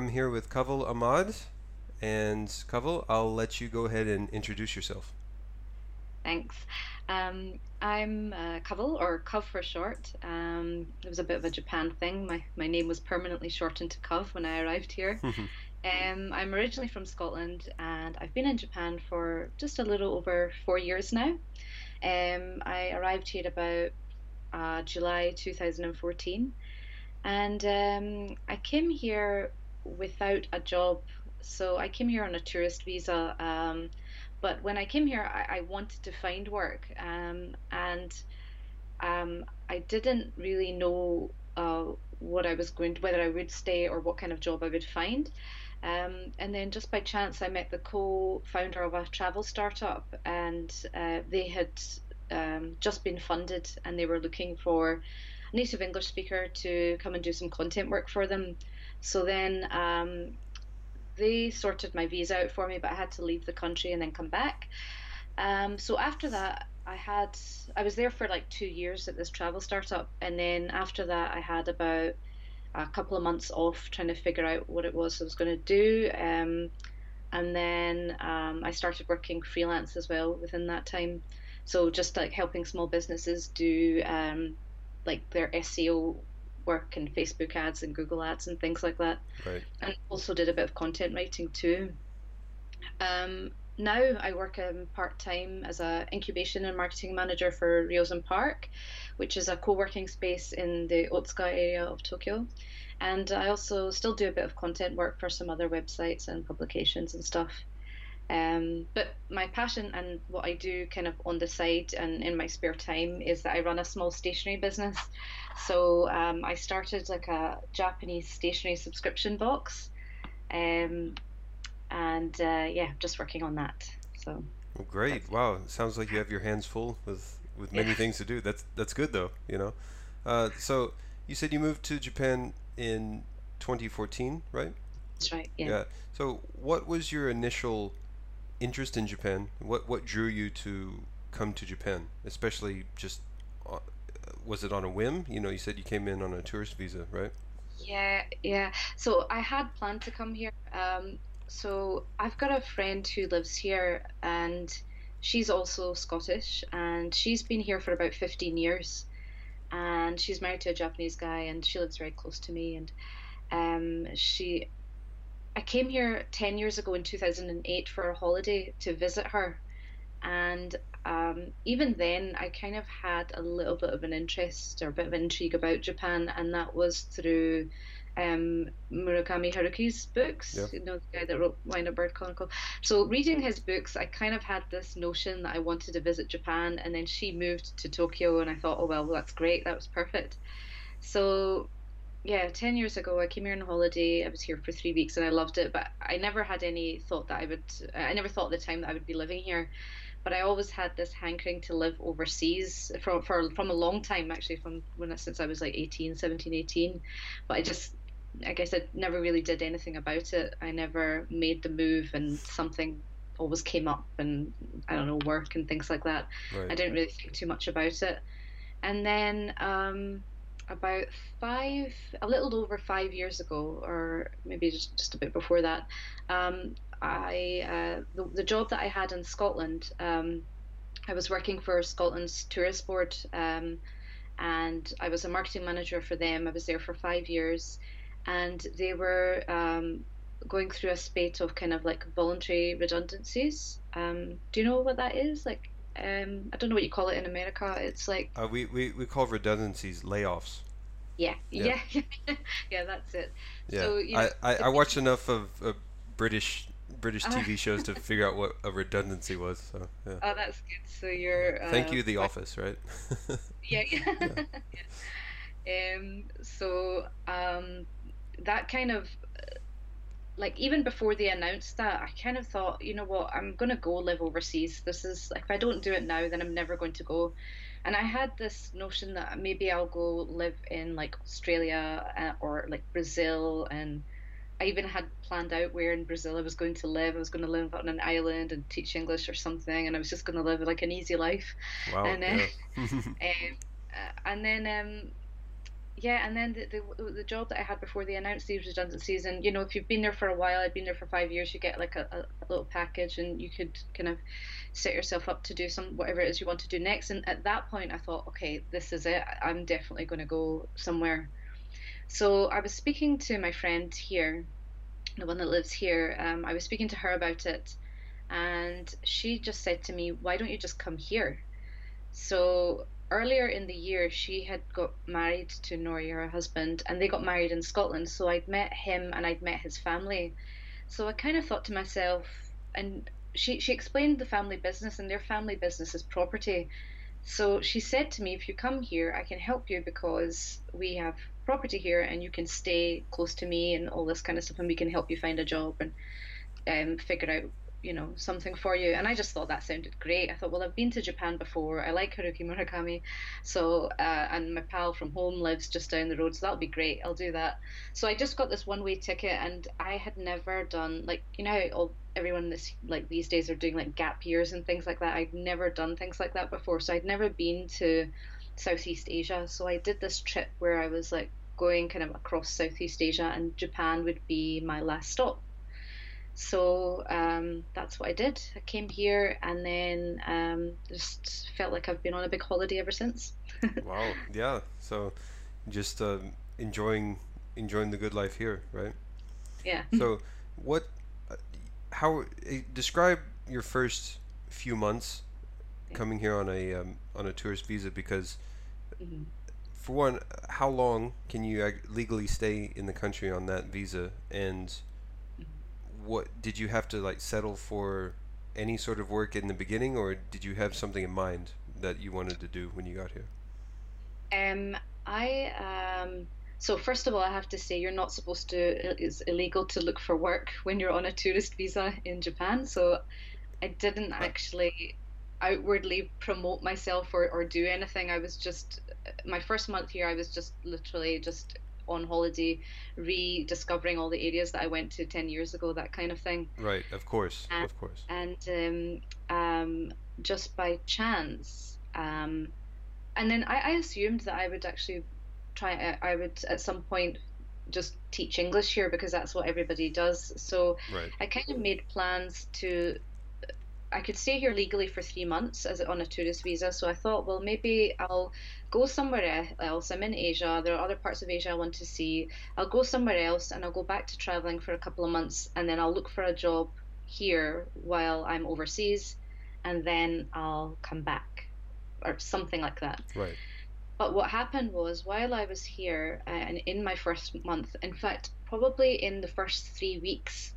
I'm here with Kaval Ahmad, and Kaval, I'll let you go ahead and introduce yourself. Thanks. Um, I'm uh, Kaval, or Cov for short. Um, it was a bit of a Japan thing. My, my name was permanently shortened to Cov when I arrived here. um, I'm originally from Scotland and I've been in Japan for just a little over four years now. Um, I arrived here about uh, July 2014 and um, I came here without a job. So I came here on a tourist visa. Um, but when I came here, I, I wanted to find work, um, and um, I didn't really know uh, what I was going to, whether I would stay or what kind of job I would find. Um, and then just by chance, I met the co-founder of a travel startup, and uh, they had um, just been funded, and they were looking for a native English speaker to come and do some content work for them. So then um, they sorted my visa out for me, but I had to leave the country and then come back. Um, so after that, I had I was there for like two years at this travel startup, and then after that, I had about a couple of months off trying to figure out what it was I was going to do. Um, and then um, I started working freelance as well within that time. So just like helping small businesses do um, like their SEO work and Facebook ads and Google ads and things like that. Right. And also did a bit of content writing too. Um, now I work um, part time as a incubation and marketing manager for Ryozen Park, which is a co-working space in the Otsuka area of Tokyo. And I also still do a bit of content work for some other websites and publications and stuff. Um, but my passion and what I do kind of on the side and in my spare time is that I run a small stationery business. So um, I started like a Japanese stationery subscription box. Um, and uh, yeah, just working on that. So. Well, great! Wow, sounds like you have your hands full with with many yeah. things to do. That's that's good though. You know, uh, so you said you moved to Japan in 2014, right? That's right. Yeah. Yeah. So, what was your initial interest in Japan? What what drew you to come to Japan, especially just uh, was it on a whim? You know, you said you came in on a tourist visa, right? Yeah, yeah. So I had planned to come here. Um, so I've got a friend who lives here, and she's also Scottish, and she's been here for about fifteen years, and she's married to a Japanese guy, and she lives very close to me, and um, she I came here 10 years ago in 2008 for a holiday to visit her. And um, even then, I kind of had a little bit of an interest or a bit of intrigue about Japan, and that was through um, Murakami Haruki's books, yeah. you know, the guy that wrote Wind-Up Bird Chronicle. So, reading his books, I kind of had this notion that I wanted to visit Japan, and then she moved to Tokyo, and I thought, oh, well, that's great, that was perfect. So, yeah, 10 years ago, I came here on holiday. I was here for three weeks and I loved it, but I never had any thought that I would, I never thought at the time that I would be living here. But I always had this hankering to live overseas from, for, from a long time, actually, from when since I was like 18, 17, 18. But I just, I guess I never really did anything about it. I never made the move and something always came up and I don't know, work and things like that. Right. I didn't really think too much about it. And then, um, about five, a little over five years ago, or maybe just, just a bit before that, um, I uh, the, the job that I had in Scotland, um, I was working for Scotland's Tourist Board, um, and I was a marketing manager for them. I was there for five years, and they were um, going through a spate of kind of like voluntary redundancies. Um, do you know what that is? Like um, I don't know what you call it in America. It's like uh, we, we we call redundancies layoffs. Yeah, yeah, yeah, yeah that's it. Yeah, so, you know, I, I, I watched enough of uh, British British TV shows to figure out what a redundancy was. So yeah. Oh, that's good. So you're. Uh, Thank you, The Office, right? yeah, yeah. yeah. Um. So um, that kind of like even before they announced that, I kind of thought, you know what, I'm gonna go live overseas. This is like if I don't do it now, then I'm never going to go. And I had this notion that maybe I'll go live in like Australia uh, or like Brazil, and I even had planned out where in Brazil I was going to live. I was going to live on an island and teach English or something, and I was just going to live like an easy life. Wow. And, yeah. um, uh, and then um, yeah, and then the, the the job that I had before they announced these redundancies, and you know, if you've been there for a while, I'd been there for five years, you get like a, a little package, and you could kind of set yourself up to do some whatever it is you want to do next. And at that point, I thought, okay, this is it. I'm definitely going to go somewhere. So I was speaking to my friend here, the one that lives here. Um, I was speaking to her about it, and she just said to me, "Why don't you just come here?" So earlier in the year, she had got married to Nori, her husband, and they got married in Scotland. So I'd met him and I'd met his family. So I kind of thought to myself, and she, she explained the family business, and their family business is property. So she said to me, if you come here, I can help you because we have property here and you can stay close to me and all this kind of stuff, and we can help you find a job and um, figure out you know something for you. And i just thought that sounded great. I thought well i've been to japan before. I like haruki murakami. So uh, and my pal from home lives just down the road so that'll be great. I'll do that. So i just got this one way ticket and i had never done like you know all everyone this like these days are doing like gap years and things like that? I'd never done things like that before. So i'd never been to southeast asia. So i did this trip where i was like going kind of across southeast asia and japan would be my last stop so um, that's what I did. I came here and then um, just felt like I've been on a big holiday ever since. wow. Yeah. So just uh, enjoying enjoying the good life here, right? Yeah. So what? Uh, how uh, describe your first few months coming here on a um, on a tourist visa because. Mm-hmm. For one, how long can you legally stay in the country on that visa, and what did you have to like settle for any sort of work in the beginning, or did you have something in mind that you wanted to do when you got here? Um, I um. So first of all, I have to say you're not supposed to. It's illegal to look for work when you're on a tourist visa in Japan. So I didn't actually outwardly promote myself or, or do anything. I was just my first month here. I was just literally just on holiday, rediscovering all the areas that I went to 10 years ago, that kind of thing. Right, of course, and, of course. And um, um, just by chance, um, and then I, I, assumed that I would actually try, uh, I would at some point just teach English here because that's what everybody does. So right. I kind of made plans to I could stay here legally for three months as on a tourist visa. So I thought, well, maybe I'll go somewhere else. I'm in Asia. There are other parts of Asia I want to see. I'll go somewhere else and I'll go back to traveling for a couple of months and then I'll look for a job here while I'm overseas and then I'll come back or something like that. Right. But what happened was while I was here uh, and in my first month, in fact, probably in the first three weeks,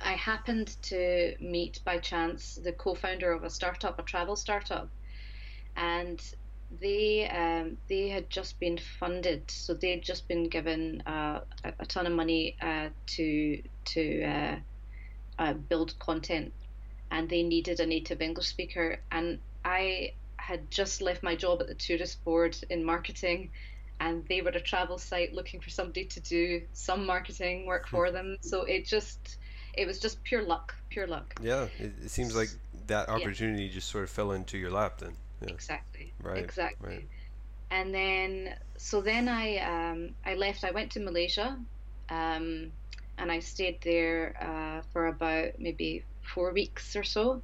I happened to meet by chance the co-founder of a startup, a travel startup, and they um, they had just been funded, so they'd just been given uh, a, a, ton of money uh, to to uh, uh, build content, and they needed a native English speaker, and I had just left my job at the tourist board in marketing. And they were a travel site looking for somebody to do some marketing work for them. So it just it was just pure luck, pure luck. Yeah, it, it seems like that opportunity yeah. just sort of fell into your lap then. Yeah. Exactly. Right. Exactly. Right. And then, so then I um, I left. I went to Malaysia, um, and I stayed there uh, for about maybe four weeks or so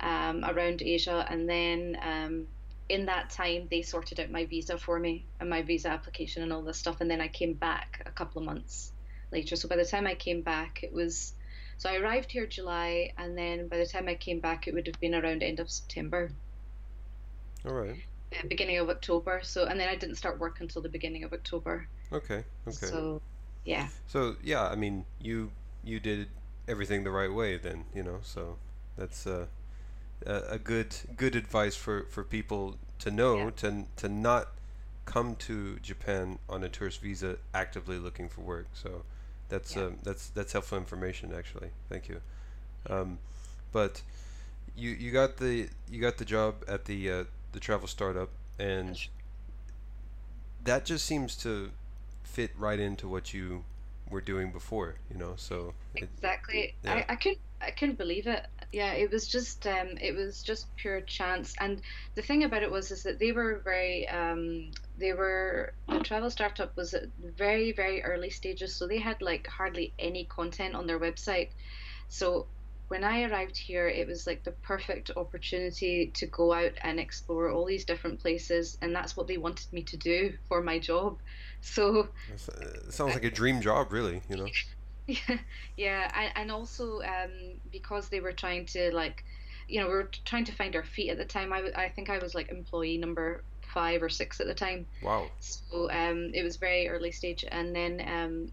um, around Asia, and then. Um, in that time, they sorted out my visa for me and my visa application and all this stuff. And then I came back a couple of months later. So by the time I came back, it was so I arrived here July, and then by the time I came back, it would have been around end of September. All right. Uh, beginning of October. So and then I didn't start work until the beginning of October. Okay. Okay. So, yeah. So yeah, I mean, you you did everything the right way then, you know. So that's uh, a good good advice for for people to know yeah. to to not come to Japan on a tourist visa actively looking for work. So that's yeah. um, that's that's helpful information actually. Thank you. Um, but you you got the you got the job at the uh, the travel startup, and that just seems to fit right into what you were doing before. You know, so exactly. It, yeah. I I couldn't I couldn't believe it. Yeah, it was just um, it was just pure chance. And the thing about it was is that they were very um, they were the travel startup was at very very early stages, so they had like hardly any content on their website. So when I arrived here, it was like the perfect opportunity to go out and explore all these different places, and that's what they wanted me to do for my job. So it sounds like a dream job, really. You know. Yeah, yeah, and also um, because they were trying to like, you know, we were trying to find our feet at the time. I, I think I was like employee number five or six at the time. Wow. So um, it was very early stage, and then um,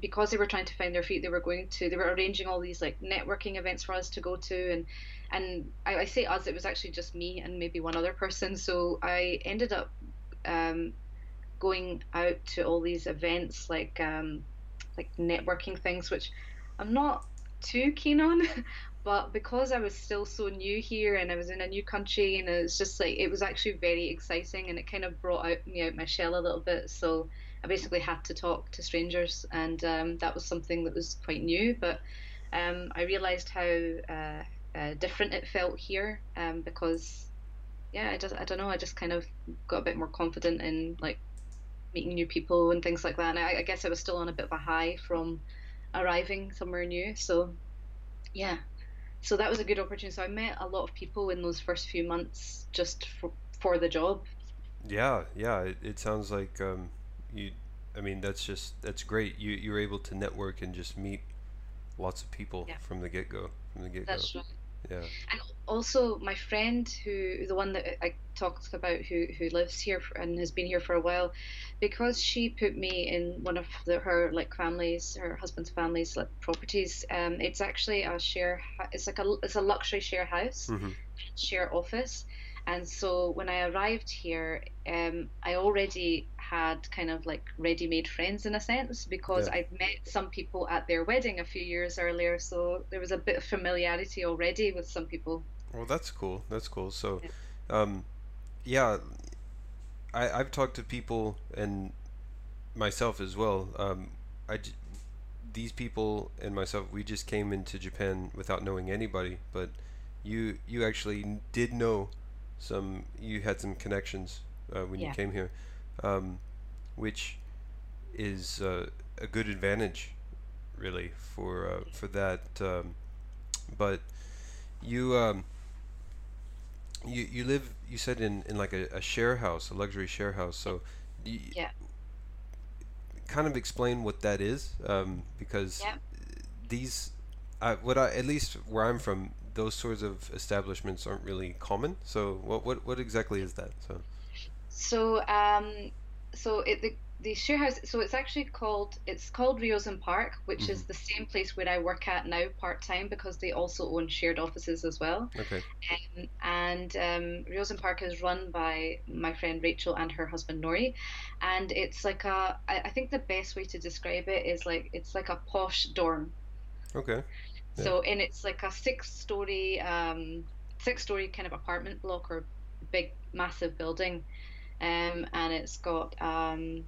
because they were trying to find their feet, they were going to they were arranging all these like networking events for us to go to, and and I, I say us, it was actually just me and maybe one other person. So I ended up um, going out to all these events like um, like networking things, which I'm not too keen on. but because I was still so new here and I was in a new country and it was just like it was actually very exciting and it kind of brought out me out my shell a little bit. So I basically had to talk to strangers and um, that was something that was quite new. But um, I realised how uh, uh, different it felt here um, because yeah, I just I don't know I just kind of got a bit more confident in like meeting new people and things like that. And I, I guess I was still on a bit of a high from arriving somewhere new. So, yeah. So that was a good opportunity. So I met a lot of people in those first few months just for, for the job. Yeah, yeah. It, it sounds like um, you. I mean, that's just that's great. You you were able to network and just meet lots of people yeah. from the get go. From the get go. That's right. Yeah. And also, my friend who, the one that I talked about, who who lives here and has been here for a while, because she put me in one of the, her like families, her husband's family's like properties. Um, it's actually a share. It's like a it's a luxury share house, mm-hmm. share office, and so when I arrived here, um, I already had kind of like ready-made friends in a sense because yeah. I'd met some people at their wedding a few years earlier, so there was a bit of familiarity already with some people. Well, that's cool. That's cool. So, um, yeah, I I've talked to people and myself as well. Um, I these people and myself we just came into Japan without knowing anybody, but you you actually did know some you had some connections uh, when yeah. you came here, um, which is uh, a good advantage, really for uh, for that. Um, but you um, you you live you said in, in like a, a share house, a luxury share house. So you, yeah. Kind of explain what that is, um, because yeah. these, what I at least where I'm from, those sorts of establishments aren't really common. So what what what exactly is that? So so um so it the the share house so it's actually called it's called Ryozen Park which mm-hmm. is the same place where I work at now part time because they also own shared offices as well. Okay. Um, and um, Ryozen Park is run by my friend Rachel and her husband Nori. And it's like a I, I think the best way to describe it is like it's like a posh dorm. Okay. Yeah. So, and it's like a six-story, um, six-story kind of apartment block or big, massive building, um, and it's got um,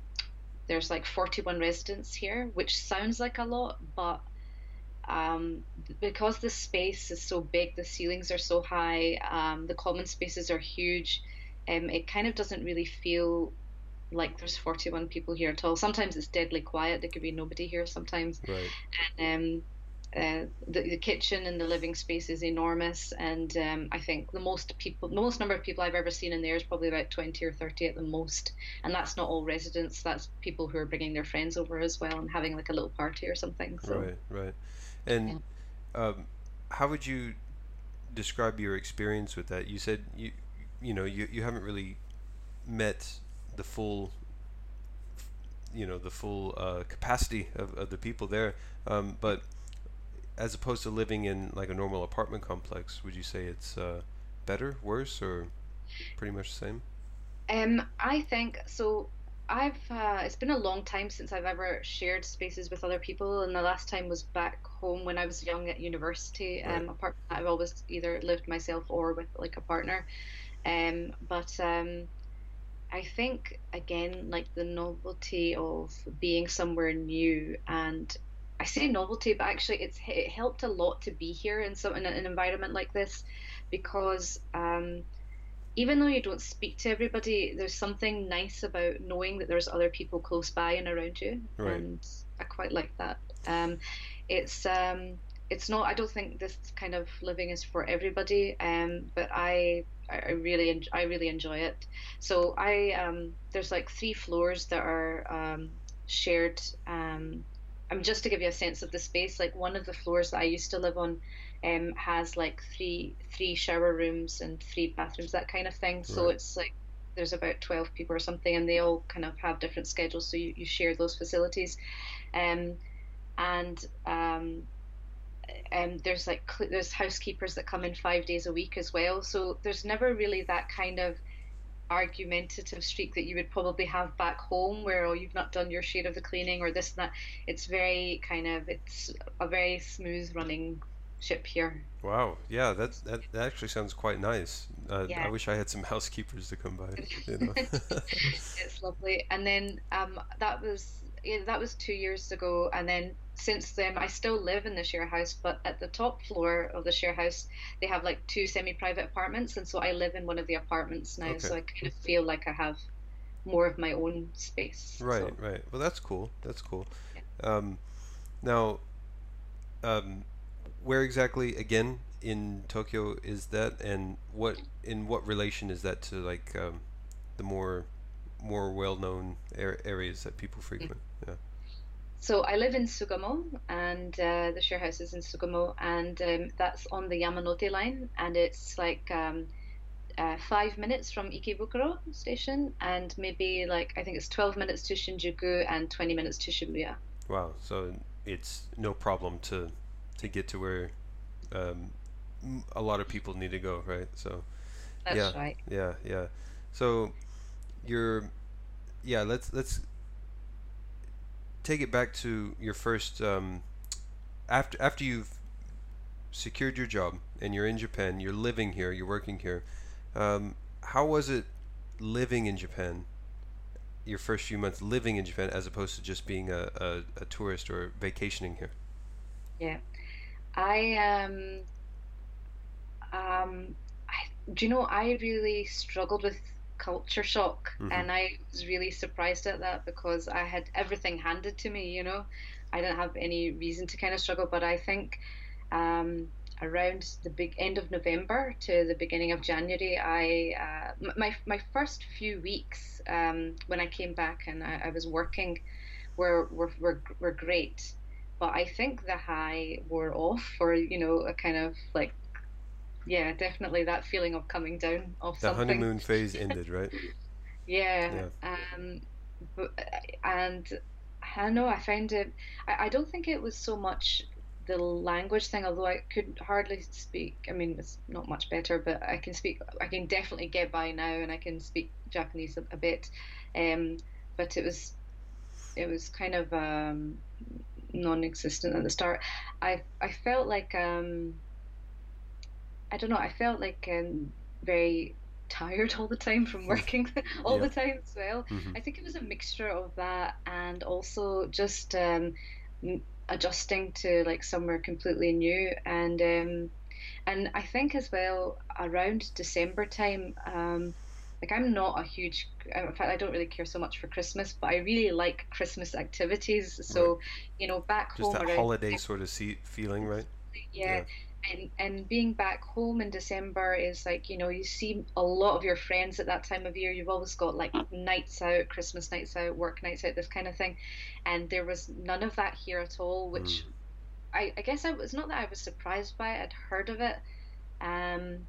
there's like 41 residents here, which sounds like a lot, but um, because the space is so big, the ceilings are so high, um, the common spaces are huge. Um, it kind of doesn't really feel like there's 41 people here at all. Sometimes it's deadly quiet. There could be nobody here sometimes. Right. And um, uh, the, the kitchen and the living space is enormous, and um, I think the most people, the most number of people I've ever seen in there is probably about twenty or thirty at the most, and that's not all residents. That's people who are bringing their friends over as well and having like a little party or something. So. Right, right. And yeah. um, how would you describe your experience with that? You said you, you know, you you haven't really met the full you know the full uh, capacity of, of the people there um, but as opposed to living in like a normal apartment complex, would you say it's uh, better, worse, or pretty much the same? Um, I think so. I've uh, it's been a long time since I've ever shared spaces with other people, and the last time was back home when I was young at university. Right. Um, apart from that, I've always either lived myself or with like a partner. Um, but um, I think again, like the novelty of being somewhere new and I say novelty, but actually it's it helped a lot to be here in some in an environment like this, because um, even though you don't speak to everybody, there's something nice about knowing that there's other people close by and around you, Right. and I quite like that. Um, it's um, it's not. I don't think this kind of living is for everybody, um, but I I really en- I really enjoy it. So I um, there's like three floors that are um, shared. Um, Mean, just to give you a sense of the space, like one of the floors that I used to live on um, has like three three shower rooms and three bathrooms, that kind of thing. So Right. it's like there's about 12 people or something, and they all kind of have different schedules, so you, you share those facilities. Um, and um, and there's like cl- there's housekeepers that come in five days a week as well. So there's never really that kind of argumentative streak that you would probably have back home where oh you've not done your share of the cleaning or this and that it's very kind of it's a very smooth running ship here Wow. Yeah, that's that, that actually sounds quite nice. Uh, I wish I had some housekeepers to come by, you know. it's lovely and then um that was yeah, that was two years ago and then since then I still live in the share house but at the top floor of the share house they have like two semi-private apartments and so I live in one of the apartments now Okay. so I kind of feel like I have more of my own space Right, so right. Well, that's cool. That's cool. yeah. Um, now, um, where exactly again in Tokyo is that, and what in what relation is that to like um, the more more well-known ar- areas that people frequent? Yeah. So I live in Sugamo, and uh, the share house is in Sugamo, and um, that's on the Yamanote line, and it's like um, uh, five minutes from Ikebukuro station, and maybe like I think it's 12 minutes to Shinjuku and 20 minutes to Shibuya. Wow. So it's no problem to to get to where um, a lot of people need to go, right? So yeah, That's right. yeah, yeah. So you're yeah. Let's let's take it back to your first um, after after you've secured your job and you're in Japan, you're living here, you're working here. Um, how was it living in Japan? Your first few months living in Japan, as opposed to just being a, a, a tourist or vacationing here. Yeah. I um um I do you know I really struggled with culture shock hmm and I was really surprised at that because I had everything handed to me, you know. I didn't have any reason to kind of struggle, but I think um around the big end of November to the beginning of January, I uh, my my first few weeks um, when I came back and I, I was working were, were were were great, but I think the high wore off, or you know, a kind of like yeah, definitely that feeling of coming down of The something. honeymoon phase ended, right? Yeah, Yeah. um, but and I don't know. I found it. I, I don't think it was so much the language thing, although I could hardly speak. I mean, it's not much better, but I can speak. I can definitely get by now, and I can speak Japanese a, a bit. Um, but it was it was kind of um, non-existent at the start. I I felt like um, I don't know. I felt like um, very tired all the time from working all Yeah. the time as well. hmm I think it was a mixture of that and also just um, adjusting to like somewhere completely new and um, and I think as well around December time. Um, like I'm not a huge, in fact, I don't really care so much for Christmas, but I really like Christmas activities. Right. So, you know, back Just home that holiday sort of see- feeling, right? yeah, Yeah. And and being back home in December is like, you know, you see a lot of your friends at that time of year. You've always got like nights out, Christmas nights out, work nights out, this kind of thing. And there was none of that here at all, Mm. which I, I guess I was not that I was surprised by it. I'd heard of it, um,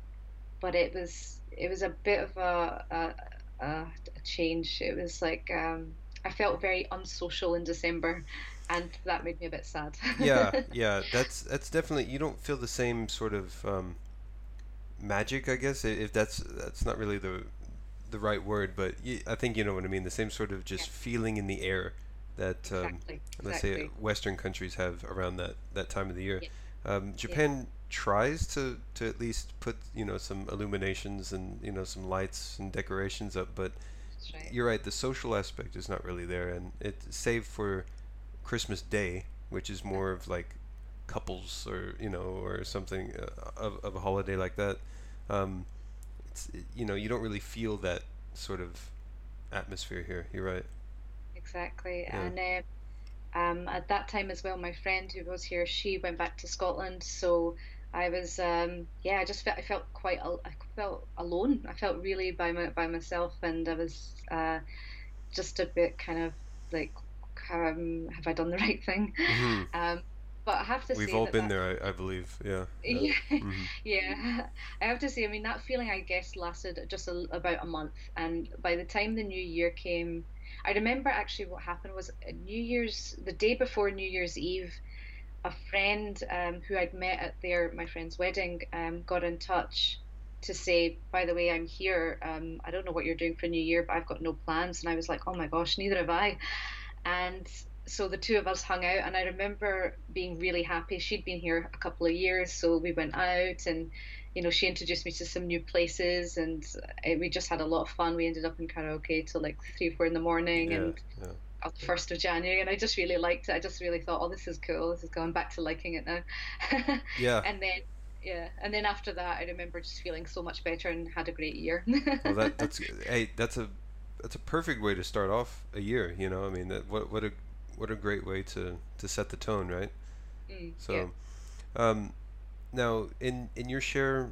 but it was it was a bit of a a, a, a change. It was like um, I felt very unsocial in December, and that made me a bit sad. Yeah, yeah. That's that's definitely you don't feel the same sort of um, magic, I guess, if that's that's not really the the right word, but I think you know what I mean. The same sort of just Yeah. feeling in the air that um, Exactly, let's say. Western countries have around that that time of the year. Yeah, Um, yeah, Japan tries to to at least put you know some illuminations and you know some lights and decorations up, but right. you're right. The social aspect is not really there, and it's save for Christmas Day, which is more of like couples or you know or something uh, of, of a holiday like that. Um, it's you know you don't really feel that sort of atmosphere here. You're right. Exactly, yeah. and uh, um, at that time as well, my friend who was here, she went back to Scotland, so I was um, yeah, I just felt I felt quite I felt alone. I felt really by my by myself, and I was uh, just a bit kind of like, um, have I done the right thing? Mm-hmm. Um, but I have to We've say all that been that, there, I, I believe. Yeah. Yeah, mm-hmm. yeah. I have to say, I mean, that feeling I guess lasted just a, about a month, and by the time the new year came, I remember actually what happened was New Year's the day before New Year's Eve a friend um, who I'd met at their my friend's wedding um, got in touch to say, by the way, I'm here. Um, I don't know what you're doing for New Year, but I've got no plans. And I was like, oh my gosh, neither have I. And so the two of us hung out, and I remember being really happy. She'd been here a couple of years, so we went out, and you know, she introduced me to some new places, and uh, we just had a lot of fun. We ended up in karaoke till like three, four in the morning, yeah, and yeah on the first of January, and I just really liked it. I just really thought, oh, this is cool. This is going back to liking it now. yeah. And then yeah, and then after that, I remember just feeling so much better and had a great year. well, that, that's hey, that's a that's a perfect way to start off a year. You know, I mean, that what what a what a great way to to set the tone, right? Mm, so, yeah. um, now in in your share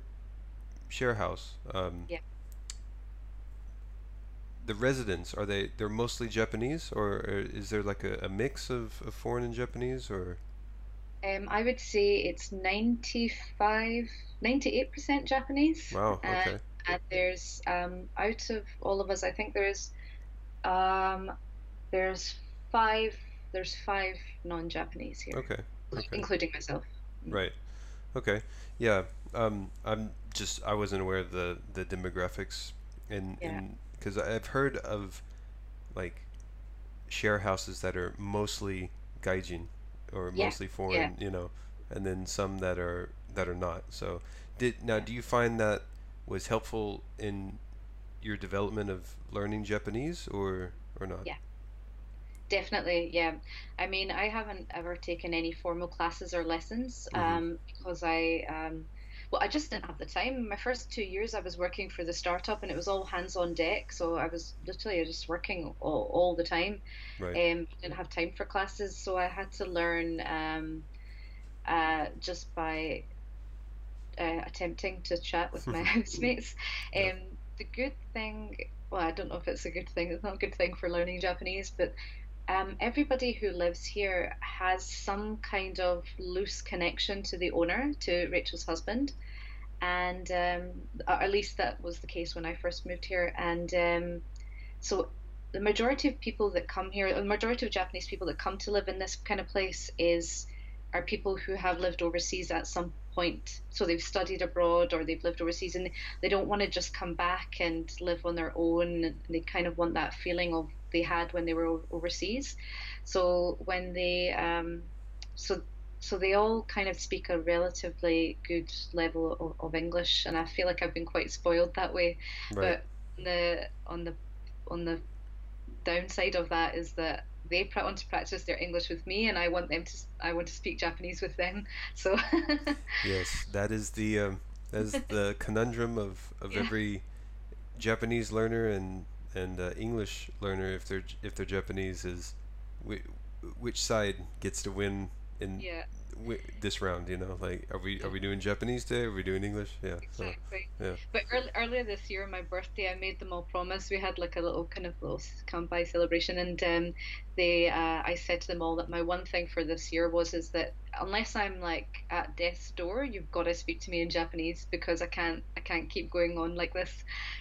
share house, um, yeah the residents are they they're mostly Japanese or is there like a, a mix of, of foreign and Japanese or um, I would say it's 95 98% Japanese wow okay and, and there's um, out of all of us I think there's um, there's five there's five non-Japanese here okay, okay. including myself right okay yeah um, I'm just I wasn't aware of the the demographics in yeah. because I've heard of like share houses that are mostly gaijin or yeah, mostly foreign, yeah. you know, and then some that are that are not. So, did now do you find that was helpful in your development of learning Japanese or or not? Yeah. Definitely, yeah. I mean, I haven't ever taken any formal classes or lessons mm-hmm. um, because I um, well, I just didn't have the time. My first two years, I was working for the startup, and it was all hands on deck. So I was literally just working all, all the time. Right. Um, didn't have time for classes, so I had to learn um, uh, just by uh, attempting to chat with my housemates. Yeah. Um, the good thing, well, I don't know if it's a good thing. It's not a good thing for learning Japanese, but um, everybody who lives here has some kind of loose connection to the owner, to Rachel's husband. And um, at least that was the case when I first moved here. And um, so the majority of people that come here, the majority of Japanese people that come to live in this kind of place is are people who have lived overseas at some point. So they've studied abroad or they've lived overseas and they don't want to just come back and live on their own. They kind of want that feeling of they had when they were overseas. So when they um, so so they all kind of speak a relatively good level of, of, English, and I feel like I've been quite spoiled that way. Right. But the on the on the downside of that is that they want to practice their English with me, and I want them to I want to speak Japanese with them. So yes, that is the um, that is the conundrum of of Yeah. every Japanese learner and and uh, English learner if they're if they're Japanese is whi- which side gets to win in yeah, this round. You know, like are we are we doing Japanese today? Are we doing English? Yeah. So exactly. yeah. But early, earlier this year, my birthday, I made them all promise. We had like a little kind of little kampai celebration, and um, they, uh, I said to them all that my one thing for this year was is that unless I'm like at death's door, you've got to speak to me in Japanese because I can't, I can't keep going on like this.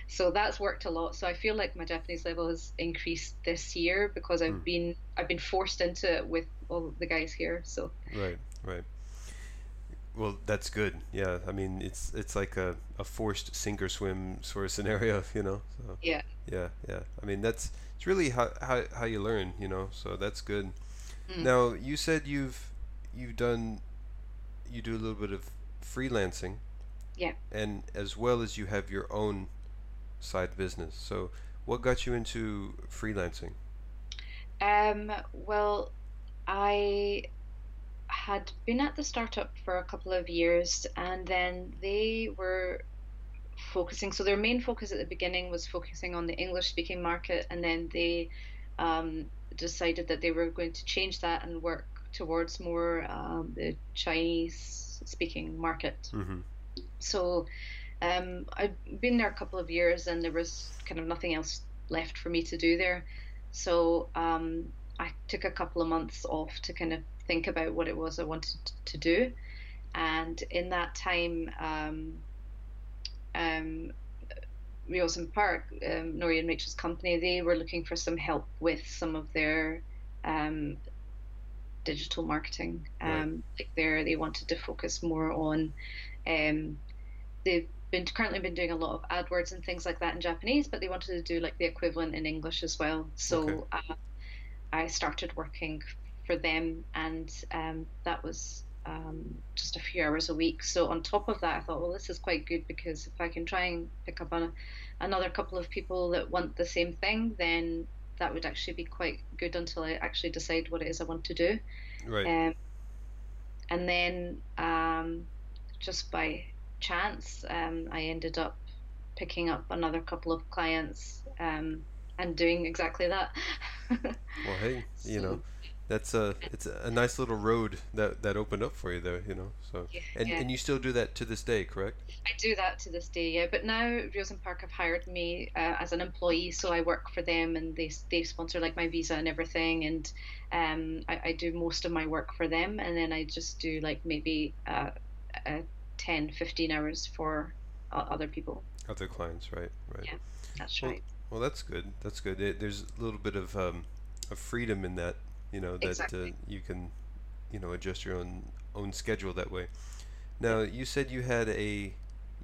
So that's worked a lot. So I feel like my Japanese level has increased this year because I've Hmm. been, I've been forced into it with all the guys here. So Right, right. Well, that's good. Yeah, I mean, it's it's like a, a forced sink or swim sort of scenario, you know. So yeah, yeah, yeah. I mean, that's it's really how how, how you learn, you know. So that's good. Mm. Now, you said you've you've done you do a little bit of freelancing. Yeah. And as well as you have your own side business. So, what got you into freelancing? Um, well, I had been at the startup for a couple of years, and then they were focusing. So their main focus at the beginning was focusing on the English speaking market, and then they um, decided that they were going to change that and work towards more um, the Chinese speaking market. Mm-hmm. So um, I've been there a couple of years, and there was kind of nothing else left for me to do there. So um, I took a couple of months off to kind of think about what it was I wanted to do. And in that time, um, um, Ryozen Park, um, Nori and Rachel's company, they were looking for some help with some of their um, digital marketing. Um, right. Like there, they wanted to focus more on. Um, they've been currently been doing a lot of AdWords and things like that in Japanese, but they wanted to do like the equivalent in English as well. So okay. uh, I started working for them, and um, that was um, just a few hours a week. So on top of that, I thought, well, this is quite good because if I can try and pick up on another couple of people that want the same thing, then that would actually be quite good until I actually decide what it is I want to do. Right. Um, and then um, just by chance, um, I ended up picking up another couple of clients um, and doing exactly that. well, hey, so, you know, that's a it's a nice little road that that opened up for you there you know so. Yeah, and, yeah. and you still do that to this day correct? I do that to this day yeah but now Ryozen Park have hired me uh, as an employee so i work for them and they they sponsor like my visa and everything and um i, I do most of my work for them and then i just do like maybe uh, uh 10 15 hours for other people. Other clients right right. Yeah that's well, right. well that's good that's good. It, there's a little bit of um of freedom in that you know that uh, exactly. uh, you can you know adjust your own own schedule that way now you said you had a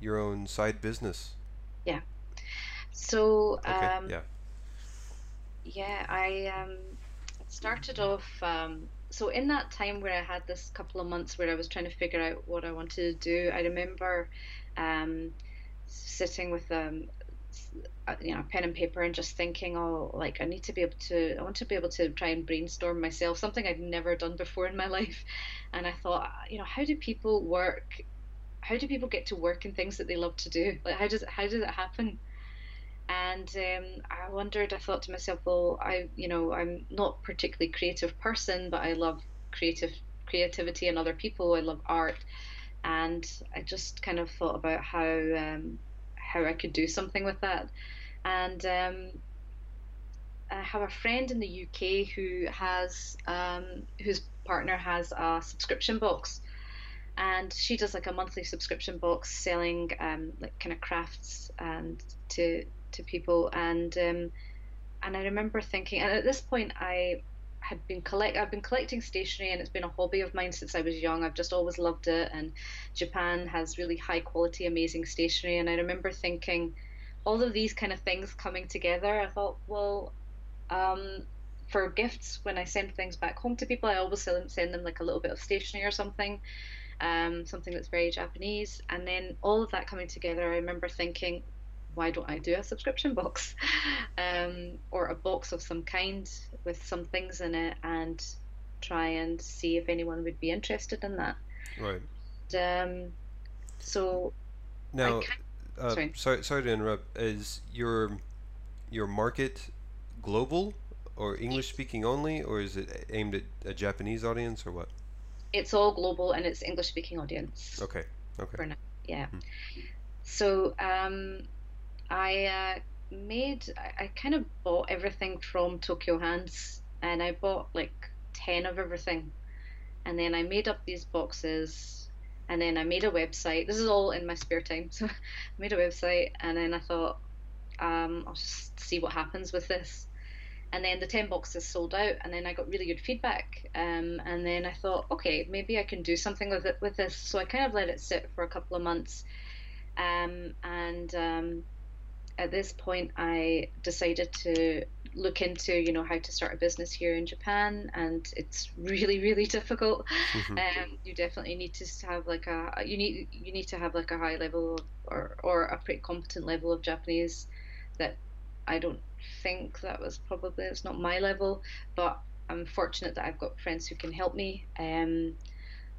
your own side business yeah so okay. um, yeah yeah i um started off um, so in that time where i had this couple of months where i was trying to figure out what i wanted to do i remember um, sitting with um, you know pen and paper and just thinking oh like i need to be able to i want to be able to try and brainstorm myself something i'd never done before in my life. And i thought you know how do people work how do people get to work in things that they love to do? Like how does how does it happen? And um, i wondered i thought to myself well i you know i'm not particularly creative person but i love creative creativity and other people. I love art. And i just kind of thought about how um, how I could do something with that. And um, I have a friend in the UK who has um, whose partner has a subscription box, and she does like a monthly subscription box selling um, like kind of crafts and to to people and um, and I remember thinking and at this point I had been collect I've been collecting stationery and it's been a hobby of mine since I was young. I've just always loved it and Japan has really high quality amazing stationery and I remember thinking all of these kind of things coming together. I thought, well, um, for gifts when I send things back home to people, I always send, them like a little bit of stationery or something, um, something that's very Japanese. And then all of that coming together, I remember thinking, why don't I do a subscription box um, or a box of some kind with some things in it and try and see if anyone would be interested in that. Right. Um, so now, uh, sorry. sorry, sorry to interrupt. Is your your market global or English speaking only, or is it aimed at a Japanese audience, or what? It's all global and it's English speaking audience. Okay. Okay. For now, yeah. Hmm. So um, I uh, made, I, I kind of bought everything from Tokyu Hands and I bought like 10 of everything. And then I made up these boxes and then I made a website. This is all in my spare time. So I made a website and then I thought, um, I'll just see what happens with this. And then the 10 boxes sold out and then I got really good feedback. Um, and then I thought, okay, maybe I can do something with it with this. So I kind of let it sit for a couple of months. Um, and um, at this point, I decided to look into, you know, how to start a business here in Japan, and it's really, really difficult. Mm-hmm. Um, you definitely need to have like a you need you need to have like a high level or or a pretty competent level of Japanese. That I don't think that was probably it's not my level, but I'm fortunate that I've got friends who can help me. Um,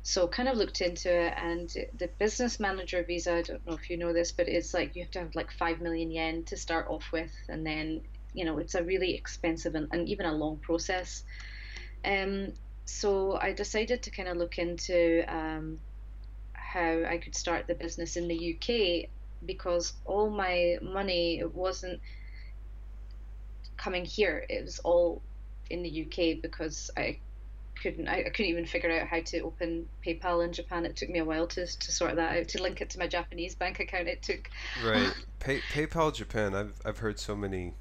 so kind of looked into it and the business manager visa i don't know if you know this but it's like you have to have like 5 million yen to start off with and then you know it's a really expensive and, and even a long process. Um, so i decided to kind of look into um, how i could start the business in the uk because all my money wasn't coming here. It was all in the uk because i couldn't I, I, couldn't even figure out how to open PayPal in Japan. It took me a while to to sort that out to link it to my Japanese bank account. It took right Pay, PayPal Japan. I've I've heard so many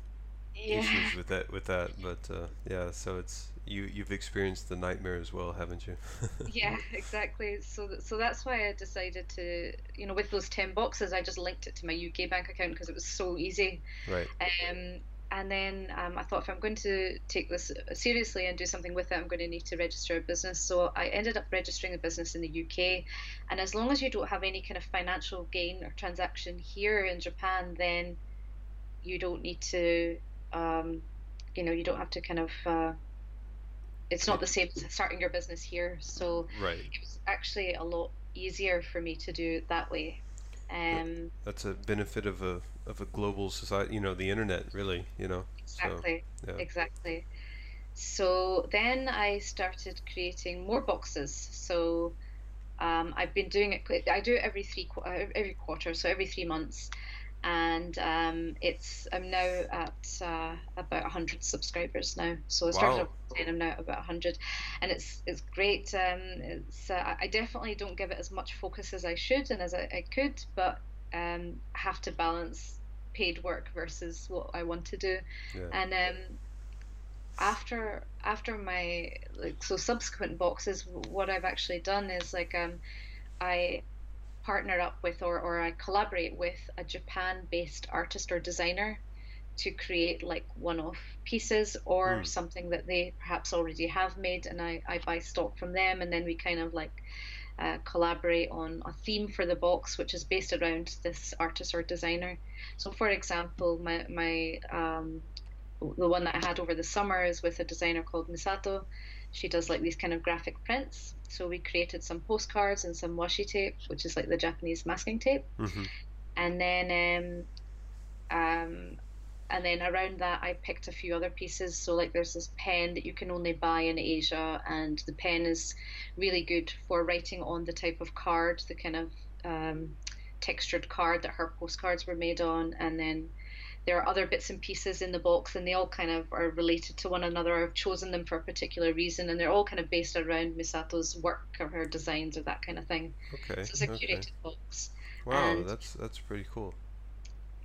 yeah. issues with that with that, but uh, yeah. So it's you you've experienced the nightmare as well, haven't you? yeah, exactly. So so that's why I decided to you know with those ten boxes, I just linked it to my UK bank account because it was so easy. Right. Um, and then um, I thought if I'm going to take this seriously and do something with it, I'm going to need to register a business. So I ended up registering a business in the UK. And as long as you don't have any kind of financial gain or transaction here in Japan, then you don't need to, um, you know, you don't have to kind of. Uh, it's not the same as starting your business here. So right. it was actually a lot easier for me to do it that way. Um, That's a benefit of a of a global society. You know, the internet, really. You know. Exactly. So, yeah. Exactly. So then I started creating more boxes. So um, I've been doing it. I do it every three every quarter, so every three months and um, it's I'm now at uh, about 100 subscribers now. So I started wow. at I'm now at about 100, and it's it's great. Um, it's uh, I definitely don't give it as much focus as I should and as I, I could, but um, have to balance paid work versus what I want to do, yeah. and um, after after my like so subsequent boxes, what I've actually done is like um, I partner up with or, or I collaborate with a Japan based artist or designer to create like one off pieces or mm. something that they perhaps already have made and I, I buy stock from them and then we kind of like uh, collaborate on a theme for the box which is based around this artist or designer. So for example my, my um, the one that I had over the summer is with a designer called Misato she does like these kind of graphic prints. So we created some postcards and some washi tape, which is like the Japanese masking tape. Mm-hmm. And then um, um, and then around that I picked a few other pieces. So like there's this pen that you can only buy in Asia, and the pen is really good for writing on the type of card, the kind of um, textured card that her postcards were made on, and then there are other bits and pieces in the box and they all kind of are related to one another. I've chosen them for a particular reason and they're all kind of based around Misato's work or her designs or that kind of thing. Okay. So it's a okay. curated box. Wow, and, that's that's pretty cool.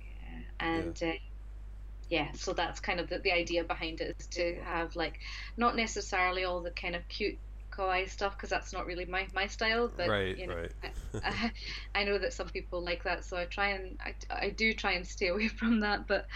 Yeah, and yeah. Uh, yeah, so that's kind of the, the idea behind it is to have like not necessarily all the kind of cute kawaii stuff because that's not really my, my style. But right, you know, right. I, I, know that some people like that, so I try and I, I do try and stay away from that. But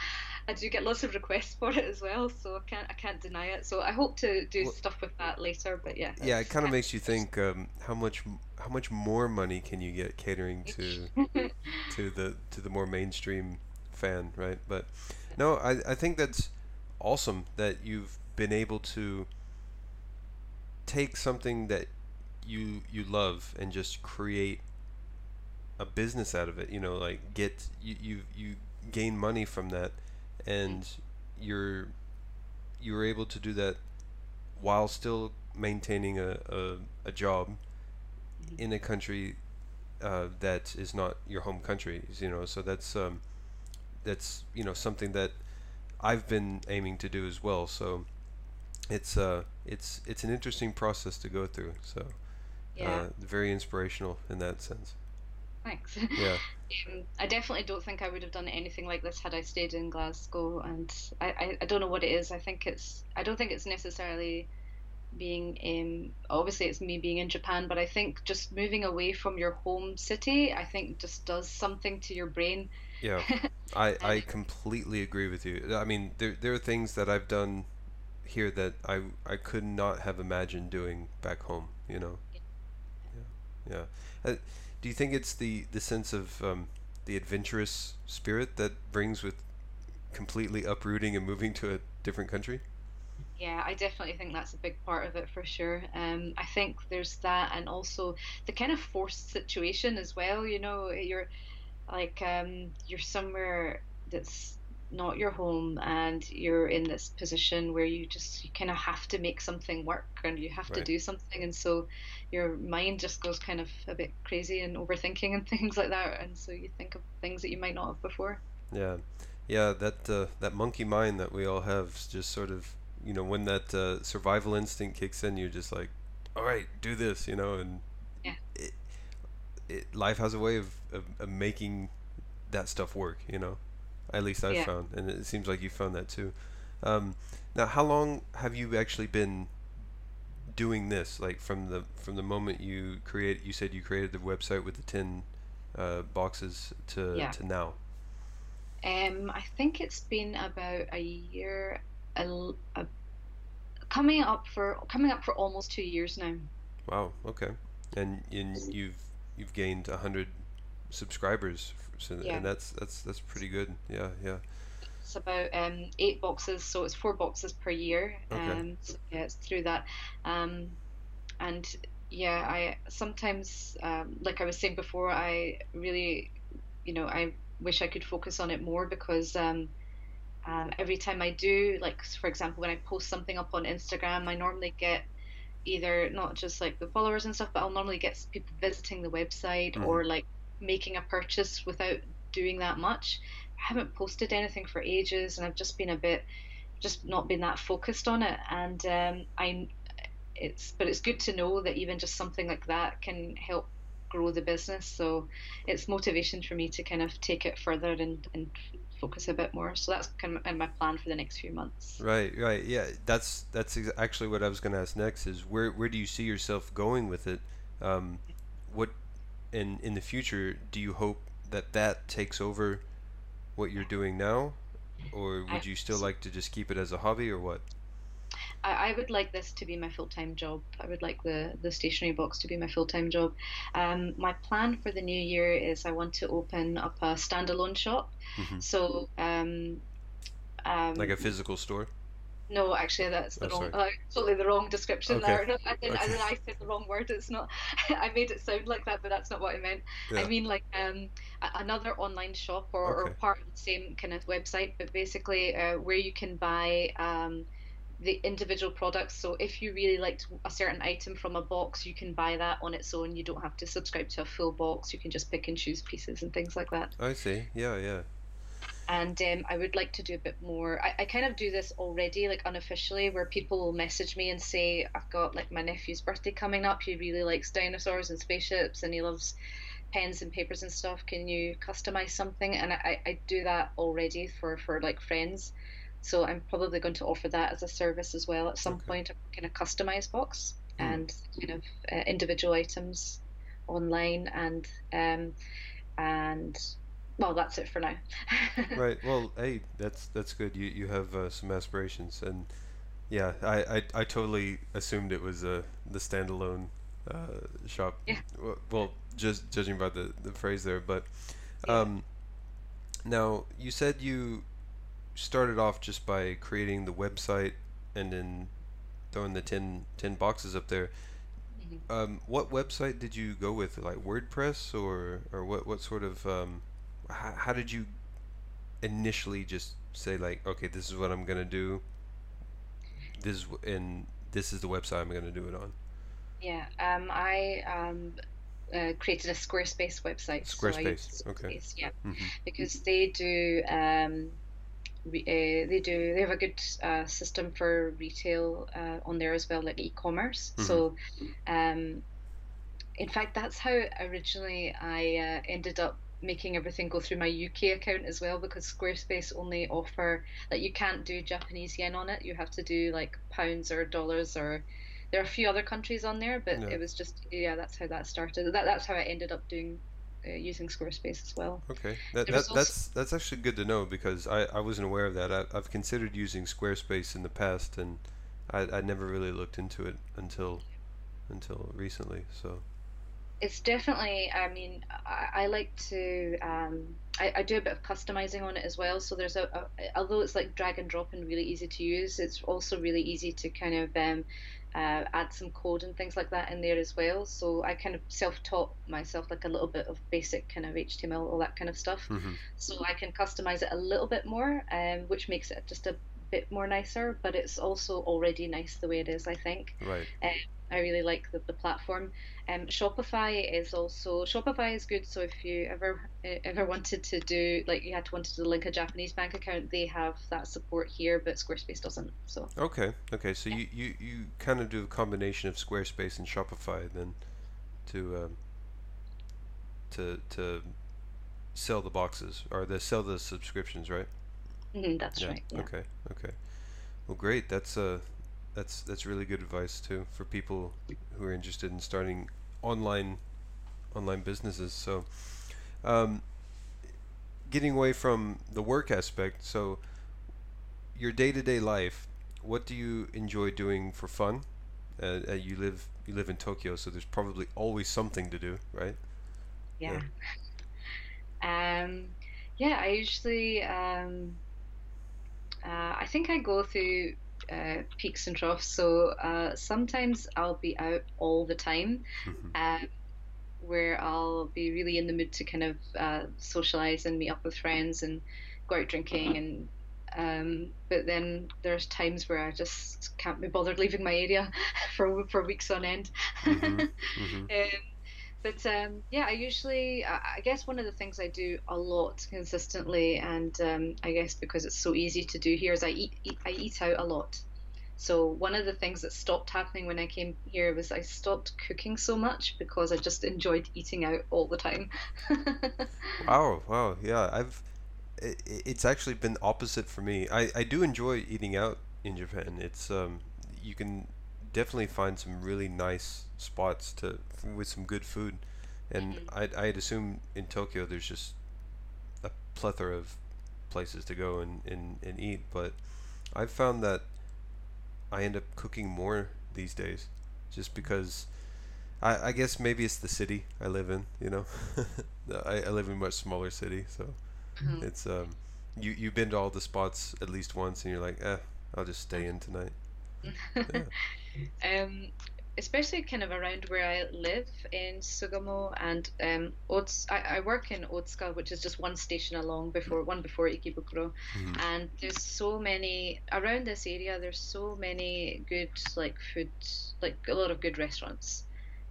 I do get lots of requests for it as well, so I can't I can't deny it. So I hope to do well, stuff with that later. But yeah. Yeah, it kind of makes you think um, how much how much more money can you get catering to to the to the more mainstream fan, right? But no, I I think that's awesome that you've been able to take something that you you love and just create a business out of it you know like get you you, you gain money from that and you're you're able to do that while still maintaining a, a, a job mm-hmm. in a country uh, that is not your home country you know so that's um, that's you know something that I've been aiming to do as well so it's uh it's it's an interesting process to go through. So yeah. uh, very inspirational in that sense. Thanks. Yeah. um, I definitely don't think I would have done anything like this had I stayed in Glasgow, and I, I, I don't know what it is. I think it's I don't think it's necessarily being um obviously it's me being in Japan, but I think just moving away from your home city, I think just does something to your brain. Yeah, I I completely agree with you. I mean, there there are things that I've done here that I I could not have imagined doing back home. You know. Yeah. Yeah. Uh, do you think it's the the sense of um, the adventurous spirit that brings with completely uprooting and moving to a different country? Yeah, I definitely think that's a big part of it for sure. Um, I think there's that, and also the kind of forced situation as well. You know, you're like um, you're somewhere that's not your home, and you're in this position where you just you kind of have to make something work, and you have to do something, and so your mind just goes kind of a bit crazy and overthinking and things like that, and so you think of things that you might not have before. Yeah, yeah. That uh, that monkey mind that we all have just sort of you know when that uh, survival instinct kicks in, you're just like, all right, do this, you know, and Yeah. it, it life has a way of, of, of making that stuff work, you know. At least I've Yeah. found, and it seems like you found that too. Um, now, how long have you actually been doing this? Like from the from the moment you create, you said you created the website with the ten uh, boxes to Yeah. to now. Um, I think it's been about a year, a, a- coming up for coming up for almost two years now. Wow. Okay. And and you've you've gained a hundred subscribers, so, Yeah, and that's that's that's pretty good. Yeah. Yeah. it's about um, eight boxes, so it's four boxes per year. Okay. Um, so yeah, it's through that. Um, and yeah, I sometimes, um, like I was saying before, I really, you know, I wish I could focus on it more because um, um, every time I do, like for example, when I post something up on Instagram, I normally get either not just like the followers and stuff, but I'll normally get people visiting the website hmm or like making a purchase without doing that much. I haven't posted anything for ages, and I've just been a bit, just not been that focused on it. And um, I, it's but it's good to know that even just something like that can help grow the business. So it's motivation for me to kind of take it further and and focus a bit more. So that's kind of my plan for the next few months. Right. Right. Yeah. That's that's ex- actually what I was going to ask next. Is where where do you see yourself going with it? Um, what in in the future do you hope that that takes over what you're doing now, or would you still like to just keep it as a hobby, or what? I, I would like this to be my full time job. I would like the, the stationery box to be my full time job. Um, my plan for the new year is I want to open up a standalone shop. hmm So, um, Like a um, physical store? No, actually, that's Oh, the wrong, uh, totally the wrong description Okay. there. No, I didn't, I, didn't, I said the wrong word. It's not, I made it sound like that, but that's not what I meant. I mean, like um, another online shop or, or part of the same kind of website, but basically uh, where you can buy. Um, the individual products. So if you really liked a certain item from a box, you can buy that on its own. You don't have to subscribe to a full box. You can just pick and choose pieces and things like that. I see. Yeah. Yeah. And um, I would like to do a bit more. I, I kind of do this already, like unofficially, where people will message me and say, I've got like my nephew's birthday coming up. He really likes dinosaurs and spaceships and he loves pens and papers and stuff. Can you customize something? And I, I do that already for, for like friends. So I'm probably going to offer that as a service as well at some Okay. point, a kind of customized box Hmm. and kind of uh, individual items online and um, and well, that's it for now. Right. Well, hey, that's that's good. You you have uh, some aspirations, and yeah, I, I I totally assumed it was uh, the standalone uh, shop. Yeah, Well, just judging by the the phrase there, but yeah, um, now you said you started off just by creating the website and then throwing the 10 10 boxes up there. mhm. Um, what website did you go with? Like WordPress or or what what sort of um, how, how did you initially just say like, okay, this is what I'm gonna do. This is and this is the website I'm gonna do it on. yeah. Um, I um, uh, created a Squarespace website, so Squarespace. Okay. Squarespace, yeah, Mhm. because they do um, re- uh, they do they have a good uh, system for retail uh, on there as well, like e-commerce. Mhm. So, um, in fact, that's how originally I uh, ended up making everything go through my UK account as well because Squarespace only offer like you can't do Japanese yen on it. You have to do like pounds or dollars or there are a few other countries on there, but Yeah. it was just yeah, that's how that started. That that's how I ended up doing uh, using Squarespace as well. Okay. That that also that's that's actually good to know because I I wasn't aware of that. I, I've considered using Squarespace in the past and I I never really looked into it until until recently. So it's definitely. I mean, I, I like to. Um, I, I, do a bit of customizing on it as well. So there's a, a, although it's like drag and drop and really easy to use, it's also really easy to kind of um, uh, add some code and things like that in there as well. So I kind of self-taught myself like a little bit of basic kind of HTML, all that kind of stuff. Mm-hmm. So I can customize it a little bit more, um, which makes it just a bit more nicer. But it's also already nice the way it is, I think. Right. Um, I really like the, the platform. Um, Shopify is also Shopify is good. So if you ever ever wanted to do like you had to wanted to link a Japanese bank account, they have that support here, but Squarespace doesn't. So okay, okay. So yeah. you, you you kind of do a combination of Squarespace and Shopify then to um, to to sell the boxes or the sell the subscriptions, right? Mm-hmm, that's yeah. right. Yeah. Okay, okay. Well, great. That's uh that's that's really good advice too for people who are interested in starting online online businesses. So, um, getting away from the work aspect, so your day to day life, what do you enjoy doing for fun? Uh, uh, you live you live in Tokyo, so there's probably always something to do, right? Yeah. yeah. Um, yeah, I usually um, uh, I think I go through uh, peaks and troughs. So uh, sometimes I'll be out all the time, mm-hmm. uh, where I'll be really in the mood to kind of uh, socialize and meet up with friends and go out drinking and. Um, but then there's times where I just can't be bothered leaving my area for for weeks on end. Mm-hmm. Mm-hmm. um, but um, yeah, I usually, I guess one of the things I do a lot consistently, and um, I guess because it's so easy to do here, is I eat, eat, I eat out a lot. So one of the things that stopped happening when I came here was I stopped cooking so much because I just enjoyed eating out all the time. wow, wow, yeah, I've, it, it's actually been opposite for me. I, I do enjoy eating out in Japan. It's um, you can definitely find some really nice spots to with some good food, and mm-hmm. I'd, I'd assume in Tokyo there's just a plethora of places to go and, and, and eat. But I've found that I end up cooking more these days, just because. I, I guess maybe it's the city I live in. You know, I, I live in a much smaller city, so mm-hmm. it's um, you you've been to all the spots at least once, and you're like, eh, I'll just stay in tonight. Yeah. Um, especially kind of around where I live in Sugamo and um, Ots- I, I, work in Otsuka, which is just one station along before one before Ikebukuro, mm-hmm. and there's so many around this area. There's so many good like food, like a lot of good restaurants,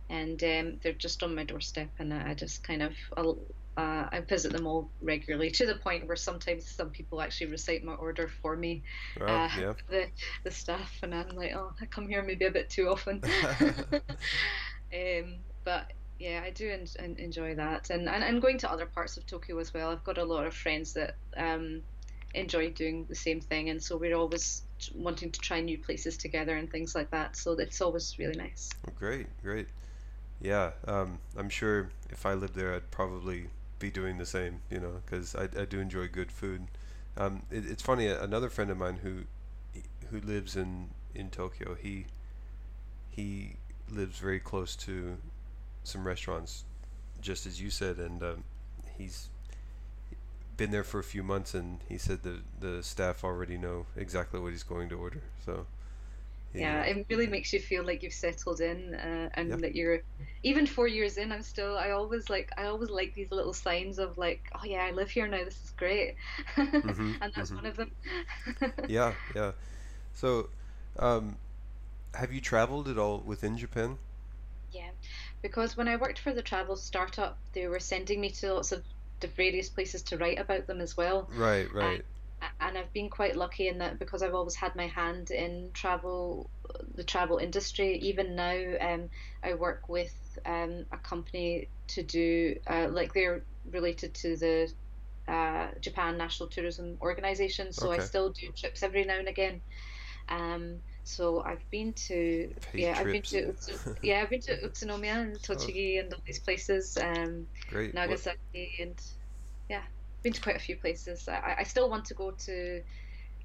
and um, they're just on my doorstep, and I just kind of I'll, uh, I visit them all regularly to the point where sometimes some people actually recite my order for me, oh, uh, yeah. the the staff, and I'm like, oh, I come here maybe a bit too often. um, but yeah, I do en- enjoy that, and, and and going to other parts of Tokyo as well. I've got a lot of friends that um, enjoy doing the same thing, and so we're always wanting to try new places together and things like that. So it's always really nice. great, great. Yeah, um, I'm sure if I lived there, I'd probably be doing the same, you know, because I, I do enjoy good food. Um, it, it's funny. Another friend of mine who who lives in in Tokyo, he he lives very close to some restaurants, just as you said, and um, he's been there for a few months, and he said the the staff already know exactly what he's going to order. So yeah, it really makes you feel like you've settled in uh, and that you're even four years in i'm still i always like i always like these little signs of like oh yeah i live here now this is great. Mm-hmm, and that's mm-hmm. one of them. Yeah yeah. So um, have you traveled at all within japan? Yeah because when i worked for the travel startup they were sending me to lots of various places to write about them as well. Right right. And I've been quite lucky in that because I've always had my hand in travel, the travel industry. Even now, um, I work with um, a company to do uh, like they're related to the uh, Japan National Tourism Organization, so okay. I still do trips every now and again. Um, so I've been to yeah trips. I've been to yeah I've been to Utsunomiya and Tochigi oh. and all these places um Great. Nagasaki what? and yeah been to quite a few places. I, I still want to go to.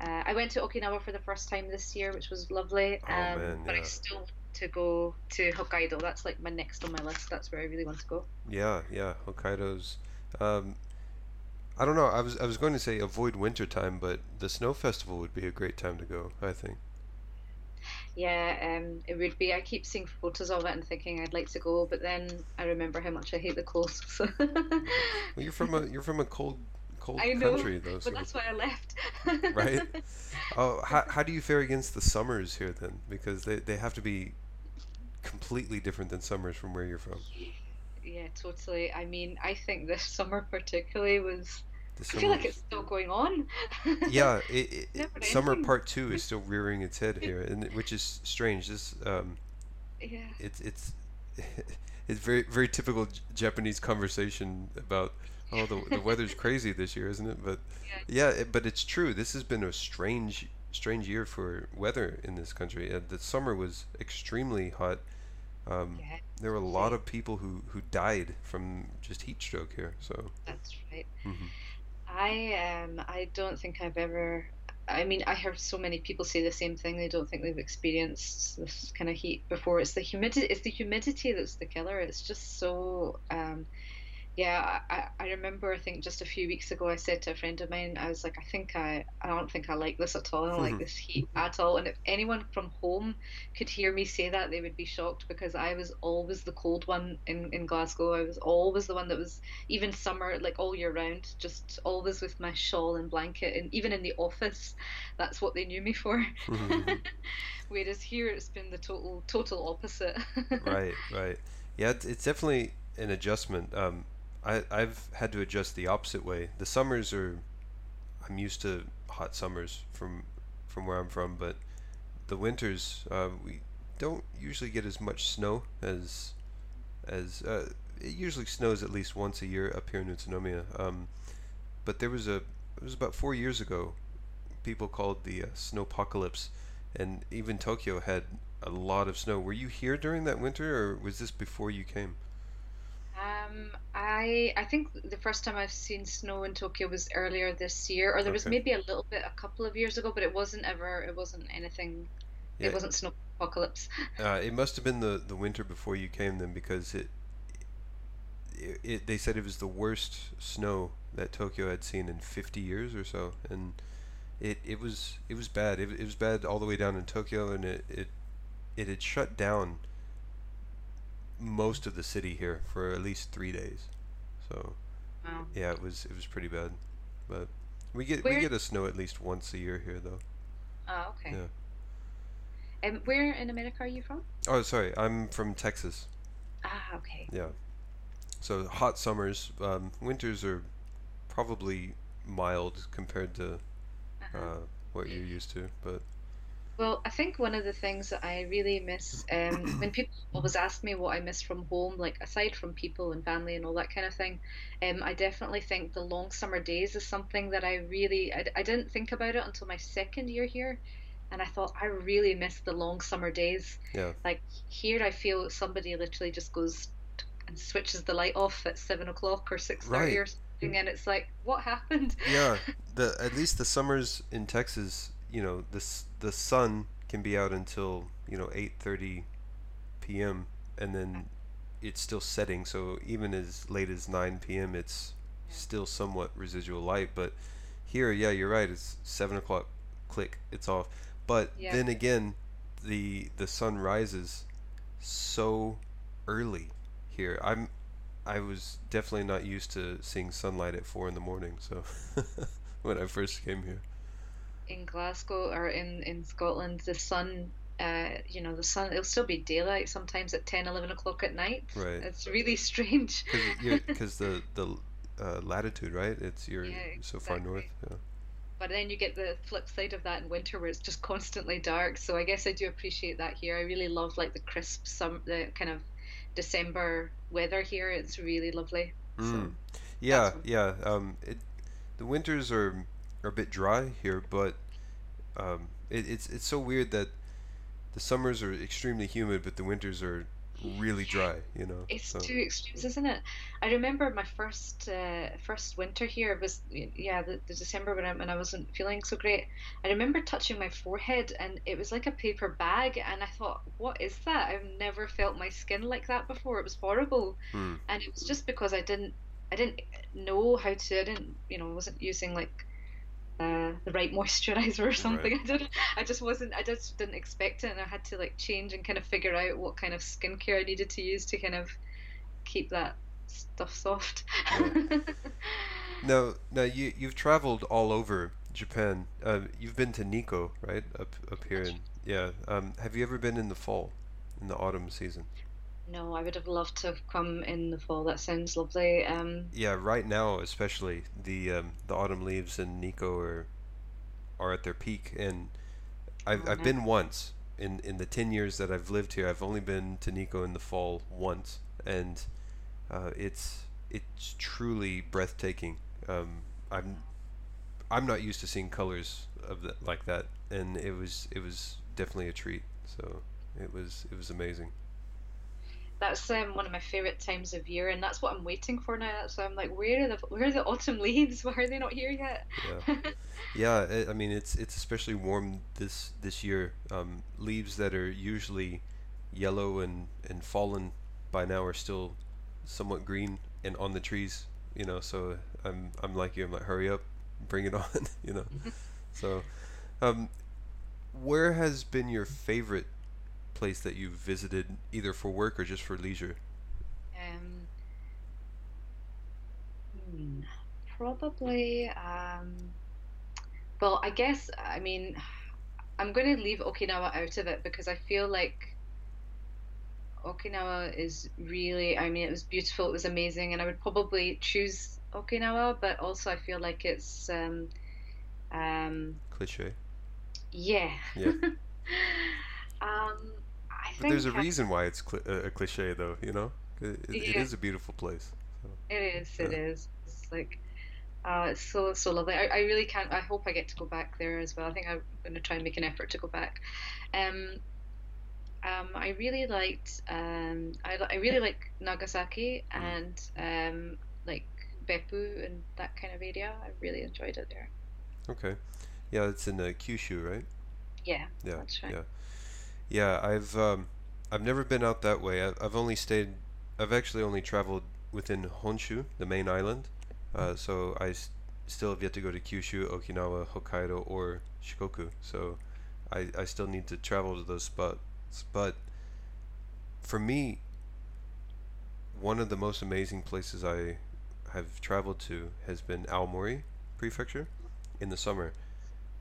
Uh, I went to Okinawa for the first time this year, which was lovely. Oh, um, man, but. I still want to go to Hokkaido. That's like my next on my list. That's where I really want to go. Yeah, yeah, Hokkaido's. Um, I don't know. I was I was going to say avoid winter time, but the snow festival would be a great time to go. I think. Yeah, um, it would be. I keep seeing photos of it and thinking I'd like to go, but then I remember how much I hate the cold. So. well, you're from a you're from a cold cold I know, country though. but so- that's why I left. right? Oh, how, how do you fare against the summers here then? Because they, they have to be completely different than summers from where you're from. Yeah, totally. I mean, I think this summer particularly was. The I feel like it's still going on. yeah, it, it, summer part two is still rearing its head here, and which is strange. This um, yeah. it's it's it's very very typical J- Japanese conversation about oh the the weather's crazy this year, isn't it? But Yeah. yeah, it, but it's true. This has been a strange strange year for weather in this country. Uh, the summer was extremely hot. Um, Yeah, there were a lot of people who who died from just heat stroke here. So that's right. mhm. I um I don't think I've ever I mean I heard so many people say the same thing. They don't think they've experienced this kind of heat before. It's the humidity it's the humidity that's the killer. It's just so um yeah I, I remember I think just a few weeks ago I said to a friend of mine I was like I think I I don't think I like this at all. I don't like this heat at all. And if anyone from home could hear me say that they would be shocked because I was always the cold one in, in Glasgow. I was always the one that was even summer like all year round just always with my shawl and blanket. And even in the office that's what they knew me for. Mhm. whereas here it's been the total total opposite. Right, right. Yeah, it's, it's definitely an adjustment. Um, I I've had to adjust the opposite way. The summers are, I'm used to hot summers from from where I'm from, but the winters uh, we don't usually get as much snow as as uh, it usually snows at least once a year up here in Utsunomiya. Um, but there was a it was about four years ago. People called the uh, snowpocalypse, and even Tokyo had a lot of snow. Were you here during that winter, or was this before you came? Um I I think the first time I've seen snow in Tokyo was earlier this year or there was Okay. maybe a little bit a couple of years ago but it wasn't ever it wasn't anything Yeah. it wasn't snow apocalypse Uh, it must have been the, the winter before you came then, because it, it, it they said it was the worst snow that Tokyo had seen in 50 years or so, and it, it was it was bad. It, it was bad all the way down in Tokyo, and it, it it had shut down most of the city here for at least three days. So wow yeah, it was it was pretty bad, but we get we get a snow at least once a year here though. oh okay Yeah. um where in America are you from Oh, sorry, I'm from Texas. ah okay Yeah. So hot summers, um, winters are probably mild compared to uh-huh. uh, what you're used to, but Well, I think one of the things that I really miss um, when people always ask me what I miss from home, like aside from people and family and all that kind of thing, um, I definitely think the long summer days is something that I really I, I didn't think about it until my second year here, and I thought I really miss the long summer days. yeah, Like here, I feel somebody literally just goes and switches the light off at seven o'clock or six thirty Right. or something, and it's like, what happened? yeah. The at least the summers in Texas, you know, the the sun can be out until you know 8:30 p.m. and then mm-hmm. it's still setting. So even as late as 9 p.m., it's still somewhat residual light. But here, yeah, you're right. It's seven o'clock. Click, it's off. But Yeah. then again, the the sun rises so early here. I'm I was definitely not used to seeing sunlight at four in the morning. So when I first came here, in Glasgow or in, in Scotland, the sun, uh, you know, the sun, it'll still be daylight sometimes at 10, 11 o'clock at night. Right. It's really strange. because the the uh, latitude, right? It's you're Yeah, so far north. Yeah. But then you get the flip side of that in winter where it's just constantly dark. So I guess I do appreciate that here. I really love like the crisp, some the kind of December weather here. It's really lovely. So Mm. Yeah, yeah. Um, it, the winters are are a bit dry here, but um, it, it's it's so weird that the summers are extremely humid, but the winters are really dry. You know, It's so two extremes, isn't it? I remember my first uh, first winter here was yeah the, the December when I when I wasn't feeling so great. I remember touching my forehead and it was like a paper bag, and I thought, what is that? I've never felt my skin like that before. It was horrible, hmm, and it was just because I didn't I didn't know how to. I didn't you know wasn't using like uh, the right moisturizer or right. something. I didn't. I just wasn't. I just didn't expect it, and I had to like change and kind of figure out what kind of skincare I needed to use to kind of keep that stuff soft. Yeah. Now, now you you've traveled all over Japan. Uh, you've been to Nikko, right? Up up here in yeah. Um, have you ever been in the fall, in the autumn season? No, I would have loved to have come in the fall. That sounds lovely. Um, Yeah, right now especially the um, the autumn leaves in Nikko are are at their peak, and I've oh I've no. been once in in the ten years that I've lived here. I've only been to Nikko in the fall once, and uh, it's it's truly breathtaking. Um, I'm I'm not used to seeing colors of that like that, and it was it was definitely a treat. So it was it was amazing. That's um, one of my favorite times of year, and that's what I'm waiting for now. So I'm like, where are the where are the autumn leaves? Why are they not here yet? Yeah. Yeah, I I mean it's it's especially warm this this year. Um, leaves that are usually yellow and and fallen by now are still somewhat green and on the trees. You know, so I'm I'm like you. I'm like, hurry up, bring it on. You know. So, um, where has been your favorite place that you've visited, either for work or just for leisure? um, hmm, probably. Um, well, I guess I mean I'm going to leave Okinawa out of it because I feel like Okinawa is really, I mean, it was beautiful, it was amazing, and I would probably choose Okinawa, but also I feel like it's, um, um, Cliche. yeah. Yeah. Um, But there's a reason why it's cli a, cliche, though. You know, it, it it yeah, is a beautiful place. So, it is, yeah. is. It's like, uh, it's so, so lovely. I, I really can't, I hope I get to go back there as well. I think I'm going to try and make an effort to go back. Um, um, I really liked, um, I, I really like Nagasaki Mm, and um, like Beppu and that kind of area. I really enjoyed it there. okay. Yeah, it's in uh, Kyushu, right? Yeah, Yeah, that's right. yeah, yeah. I've um, I've never been out that way. I, I've only stayed. I've actually only traveled within Honshu, the main island. Uh, so I s- still have yet to go to Kyushu, Okinawa, Hokkaido, or Shikoku. So I I still need to travel to those spots. But for me, one of the most amazing places I have traveled to has been Aomori Prefecture in the summer.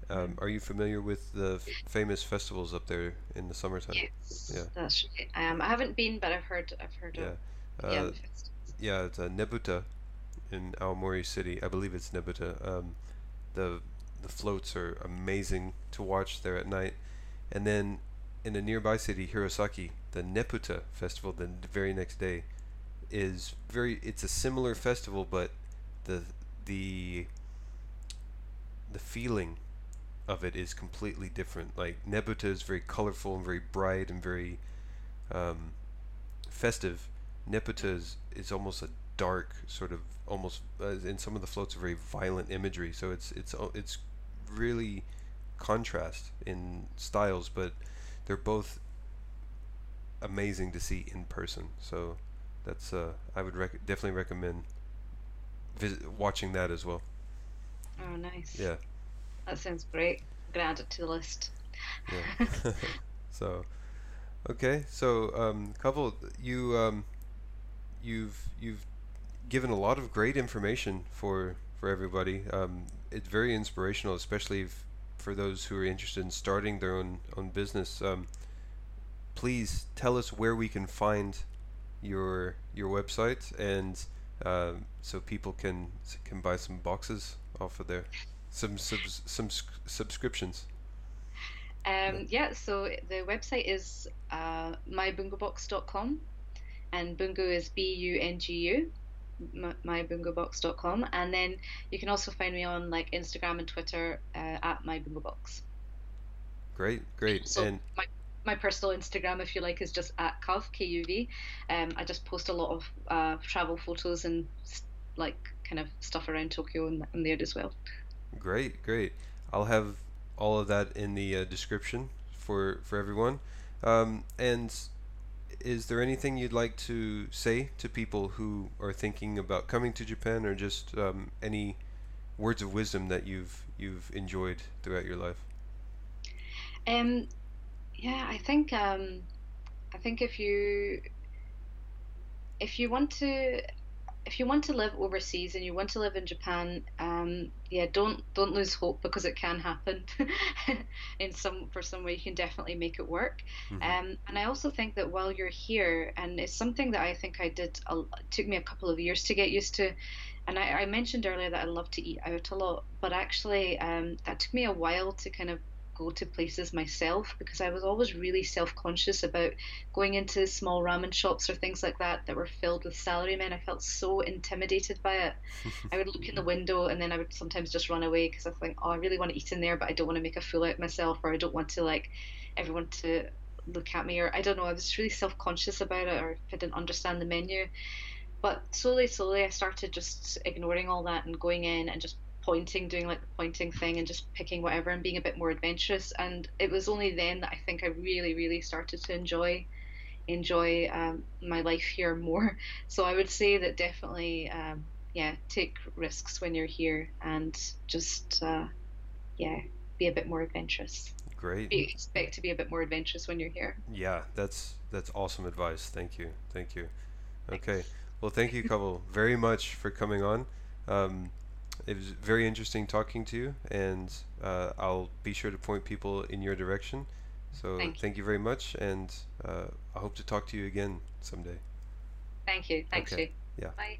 Um, are you familiar with the f- famous festivals up there in the summertime? Yeah, that's right. Um, I haven't been, but I've heard, I've heard of, yeah, yeah, uh, festivals. yeah. It's uh, Nebuta in Aomori City. I believe it's Nebuta. Um, the the floats are amazing to watch there at night, and then in a nearby city, Hirosaki, the Neputa festival, the very next day is very. It's a similar festival, but the the the feeling of it is completely different. Like Nebuta is very colorful and very bright and very um, festive. Neputa is, is almost a dark sort of almost uh, in some of the floats are very violent imagery. So it's it's it's really contrast in styles, but they're both amazing to see in person. So that's uh, I would rec- definitely recommend visit watching that as well. Oh, nice. Yeah, That sounds great. I'm gonna add it to the list. yeah. so okay, so um, Kaval, you um, you've you've given a lot of great information for for everybody. Um, it's very inspirational, especially if, for those who are interested in starting their own own business. Um, please tell us where we can find your your website and um, so people can can buy some boxes off of there, some subs, some subscriptions. Yeah. Um, yeah, so the website is uh, mybungubox.com, and bungu is B U N G U, mybungubox.com, and then you can also find me on like Instagram and Twitter uh, at mybungubox. Great, great, So and my my personal Instagram, if you like, is just at Kuv K U V. Um, I just post a lot of uh, travel photos and like kind of stuff around Tokyo and, and there as well. Great, great. I'll have all of that in the uh, description for for everyone. Um, and is there anything you'd like to say to people who are thinking about coming to Japan, or just um, any words of wisdom that you've you've enjoyed throughout your life? Um, yeah, I think um, I think if you if you want to if you want to live overseas and you want to live in Japan, um, yeah, don't don't lose hope because it can happen. in some for some way, you can definitely make it work. Mm-hmm. Um, and I also think that while you're here, and it's something that I think I did. A, it took me a couple of years to get used to. And I, I mentioned earlier that I love to eat out a lot, but actually, um, that took me a while to kind of go to places myself because I was always really self conscious about going into small ramen shops or things like that that were filled with salarymen. I felt so intimidated by it. I would look in the window and then I would sometimes just run away because I think, oh, I really want to eat in there, but I don't want to make a fool out of myself or I don't want to like everyone to look at me or I don't know. I was really self conscious about it or if I didn't understand the menu. But slowly, slowly, I started just ignoring all that and going in and just pointing, doing like the pointing thing and just picking whatever and being a bit more adventurous. And it was only then that I think I really, really started to enjoy enjoy um, my life here more. So I would say that definitely, um, yeah, take risks when you're here and just, uh, yeah, be a bit more adventurous. Great. Be, expect to be a bit more adventurous when you're here. Yeah, that's that's awesome advice. Thank you, thank you. Okay, Thanks. well, thank you, Kaval, very much for coming on. Um, it was very interesting talking to you, and uh, I'll be sure to point people in your direction. So thank you, thank you very much, and uh, I hope to talk to you again someday. Thank you. Thanks, okay. you. Yeah. Bye.